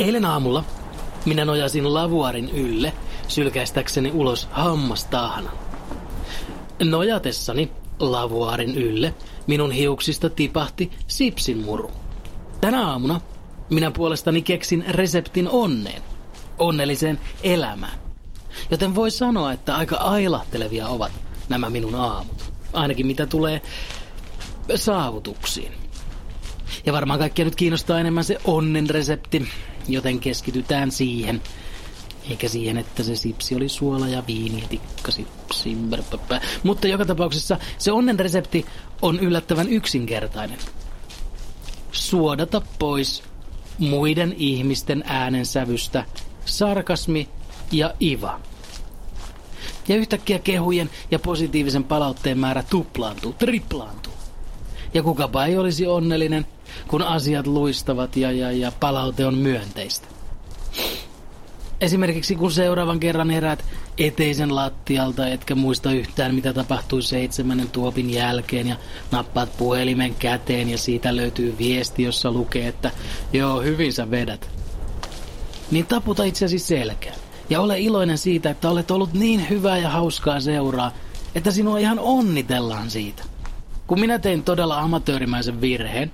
Eilen aamulla minä nojasin lavuarin ylle sylkäistäkseni ulos hammastahnan. Nojatessani lavuaarin ylle minun hiuksista tipahti sipsin muru. Tänä aamuna minä puolestani keksin reseptin onneen, onnelliseen elämään. Joten voi sanoa, että aika ailahtelevia ovat nämä minun aamut. Ainakin mitä tulee saavutuksiin. Ja varmaan kaikkia nyt kiinnostaa enemmän se onnen resepti, joten keskitytään siihen. Eikä siihen, että se sipsi oli suola ja viini ja tikkasipsi. Mutta joka tapauksessa se onnen resepti on yllättävän yksinkertainen. Suodata pois muiden ihmisten äänensävystä sarkasmi ja iva. Ja yhtäkkiä kehujen ja positiivisen palautteen määrä tuplaantuu, triplaantuu. Ja kukapa ei olisi onnellinen, kun asiat luistavat ja, ja, ja palaute on myönteistä. Esimerkiksi kun seuraavan kerran heräät eteisen lattialta, etkä muista yhtään mitä tapahtui seitsemännen tuopin jälkeen ja nappaat puhelimen käteen ja siitä löytyy viesti, jossa lukee, että joo, hyvin sä vedät. Niin taputa itsesi selkään ja ole iloinen siitä, että olet ollut niin hyvää ja hauskaa seuraa, että sinua ihan onnitellaan siitä. Kun minä tein todella amatöörimäisen virheen,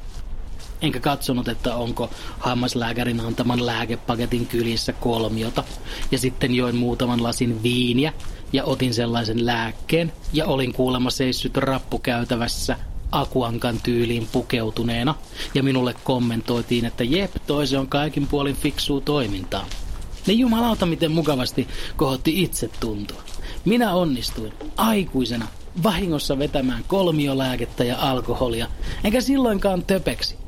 enkä katsonut, että onko hammaslääkärin antaman lääkepaketin kylissä kolmiota. Ja sitten join muutaman lasin viiniä ja otin sellaisen lääkkeen ja olin kuulemma seissyt rappukäytävässä akuankan tyyliin pukeutuneena ja minulle kommentoitiin, että jep, toi se on kaikin puolin fiksuu toimintaa. Niin jumalauta miten mukavasti kohotti itse tuntua. Minä onnistuin aikuisena vahingossa vetämään kolmiolääkettä ja alkoholia, enkä silloinkaan töpeksi.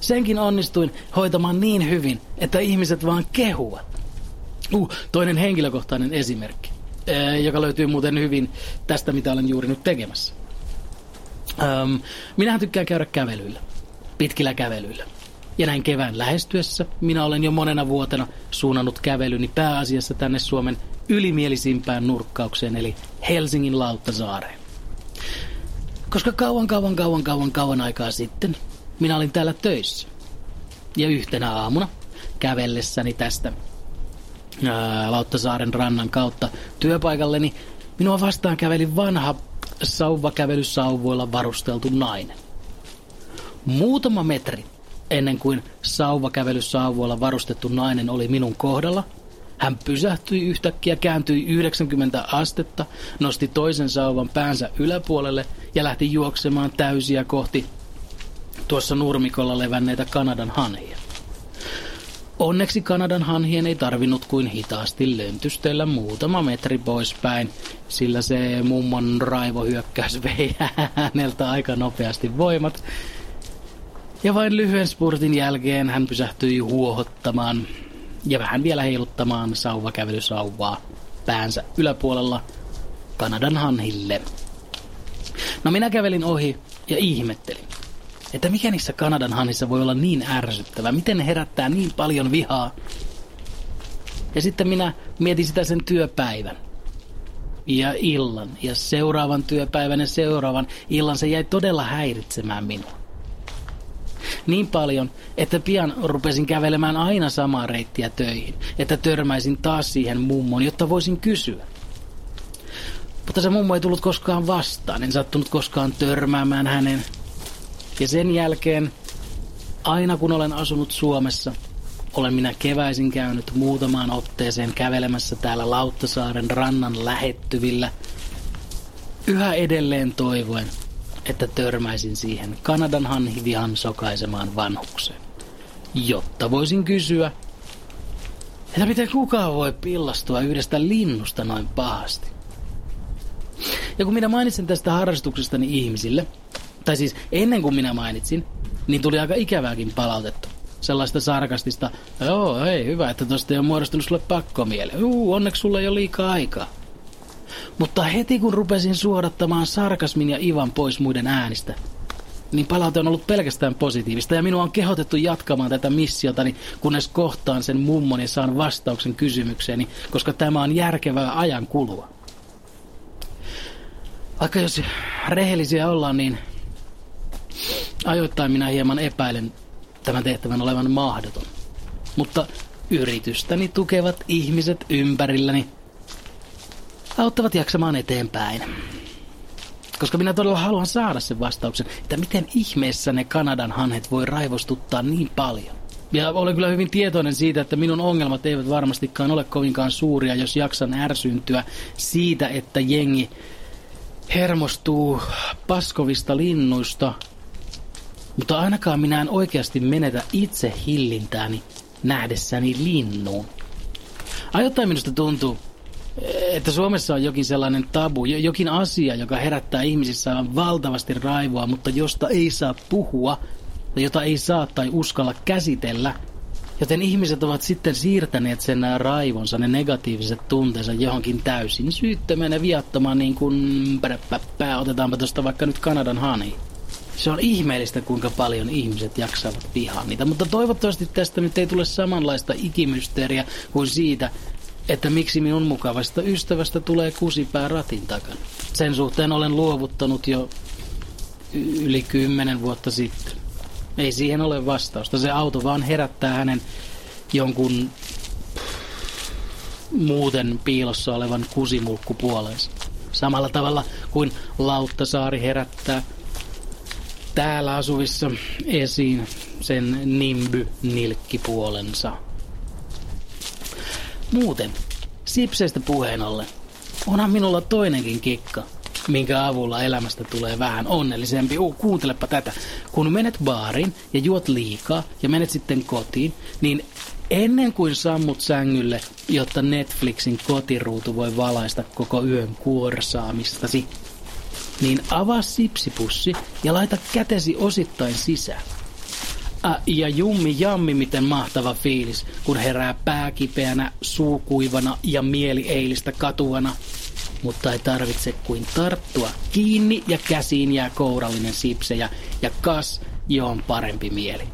Senkin onnistuin hoitamaan niin hyvin, että ihmiset vaan kehuvat. Uh, toinen henkilökohtainen esimerkki, ää, joka löytyy muuten hyvin tästä, mitä olen juuri nyt tekemässä. Ähm, minähän tykkään käydä kävelyillä, pitkillä kävelyillä. Ja näin kevään lähestyessä minä olen jo monena vuotena suunnannut kävelyni pääasiassa tänne Suomen ylimielisimpään nurkkaukseen, eli Helsingin Lauttasaareen. Koska kauan, kauan, kauan, kauan, kauan aikaa sitten minä olin täällä töissä. Ja yhtenä aamuna kävellessäni tästä ää, Lauttasaaren rannan kautta työpaikalleni minua vastaan käveli vanha sauvakävelysauvoilla varusteltu nainen. Muutama metri ennen kuin sauvakävelysauvoilla varustettu nainen oli minun kohdalla, hän pysähtyi yhtäkkiä, kääntyi 90 astetta, nosti toisen sauvan päänsä yläpuolelle ja lähti juoksemaan täysiä kohti tuossa nurmikolla levänneitä Kanadan hanhia. Onneksi Kanadan hanhien ei tarvinnut kuin hitaasti lentystellä muutama metri poispäin, sillä se mummon raivohyökkäys vei häneltä aika nopeasti voimat. Ja vain lyhyen spurtin jälkeen hän pysähtyi huohottamaan ja vähän vielä heiluttamaan sauvakävelysauvaa päänsä yläpuolella Kanadan hanhille. No minä kävelin ohi ja ihmettelin että mikä niissä Kanadan hanissa voi olla niin ärsyttävä, miten ne herättää niin paljon vihaa. Ja sitten minä mietin sitä sen työpäivän. Ja illan, ja seuraavan työpäivän ja seuraavan illan se jäi todella häiritsemään minua. Niin paljon, että pian rupesin kävelemään aina samaa reittiä töihin, että törmäisin taas siihen mummon, jotta voisin kysyä. Mutta se mummo ei tullut koskaan vastaan, en sattunut koskaan törmäämään hänen, ja sen jälkeen, aina kun olen asunut Suomessa, olen minä keväisin käynyt muutamaan otteeseen kävelemässä täällä Lauttasaaren rannan lähettyvillä, yhä edelleen toivoen, että törmäisin siihen Kanadan hanhivihan sokaisemaan vanhukseen. Jotta voisin kysyä, että miten kukaan voi pillastua yhdestä linnusta noin pahasti. Ja kun minä mainitsin tästä harrastuksestani ihmisille, tai siis ennen kuin minä mainitsin, niin tuli aika ikävääkin palautetta. Sellaista sarkastista, joo, hei, hyvä, että tosta ei ole muodostunut sulle pakkomiele. Juu, onneksi sulla ei ole liikaa aikaa. Mutta heti kun rupesin suodattamaan sarkasmin ja Ivan pois muiden äänistä, niin palaute on ollut pelkästään positiivista ja minua on kehotettu jatkamaan tätä missiotani, kunnes kohtaan sen mummon ja saan vastauksen kysymykseeni, koska tämä on järkevää ajan kulua. Vaikka jos rehellisiä ollaan, niin Ajoittain minä hieman epäilen tämän tehtävän olevan mahdoton. mutta yritystäni tukevat ihmiset ympärilläni auttavat jaksamaan eteenpäin. Koska minä todella haluan saada sen vastauksen, että miten ihmeessä ne Kanadan hanhet voi raivostuttaa niin paljon. Ja olen kyllä hyvin tietoinen siitä, että minun ongelmat eivät varmastikaan ole kovinkaan suuria, jos jaksan ärsyntyä siitä, että jengi hermostuu paskovista linnuista. Mutta ainakaan minä en oikeasti menetä itse hillintääni nähdessäni linnuun. Ajoittain minusta tuntuu, että Suomessa on jokin sellainen tabu, jokin asia, joka herättää ihmisissä valtavasti raivoa, mutta josta ei saa puhua, jota ei saa tai uskalla käsitellä. Joten ihmiset ovat sitten siirtäneet sen raivonsa, ne negatiiviset tunteensa johonkin täysin syyttömään ja viattomaan niin kuin pää, otetaanpa tuosta vaikka nyt Kanadan hani. Se on ihmeellistä, kuinka paljon ihmiset jaksavat vihaa niitä, mutta toivottavasti tästä nyt ei tule samanlaista ikimysteeriä kuin siitä, että miksi minun mukavasta ystävästä tulee kusipää ratin takana. Sen suhteen olen luovuttanut jo yli kymmenen vuotta sitten. Ei siihen ole vastausta. Se auto vaan herättää hänen jonkun muuten piilossa olevan kusimulkkupuolensa. Samalla tavalla kuin Lauttasaari herättää täällä asuvissa esiin sen nimby-nilkkipuolensa. Muuten, sipseistä puheen ollen, onhan minulla toinenkin kikka, minkä avulla elämästä tulee vähän onnellisempi. Uh, kuuntelepa tätä. Kun menet baariin ja juot liikaa ja menet sitten kotiin, niin ennen kuin sammut sängylle, jotta Netflixin kotiruutu voi valaista koko yön kuorsaamistasi, niin avaa sipsipussi ja laita kätesi osittain sisään. Ä, ja jummi jammi miten mahtava fiilis, kun herää pääkipeänä, suukuivana ja mieli eilistä katuvana. Mutta ei tarvitse kuin tarttua kiinni ja käsiin jää kourallinen sipsejä ja kas jo on parempi mieli.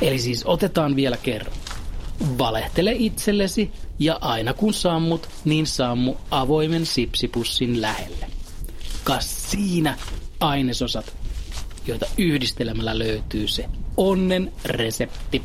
Eli siis otetaan vielä kerran. Valehtele itsellesi ja aina kun sammut, niin sammu avoimen sipsipussin lähelle. Kas siinä ainesosat joita yhdistelemällä löytyy se onnen resepti.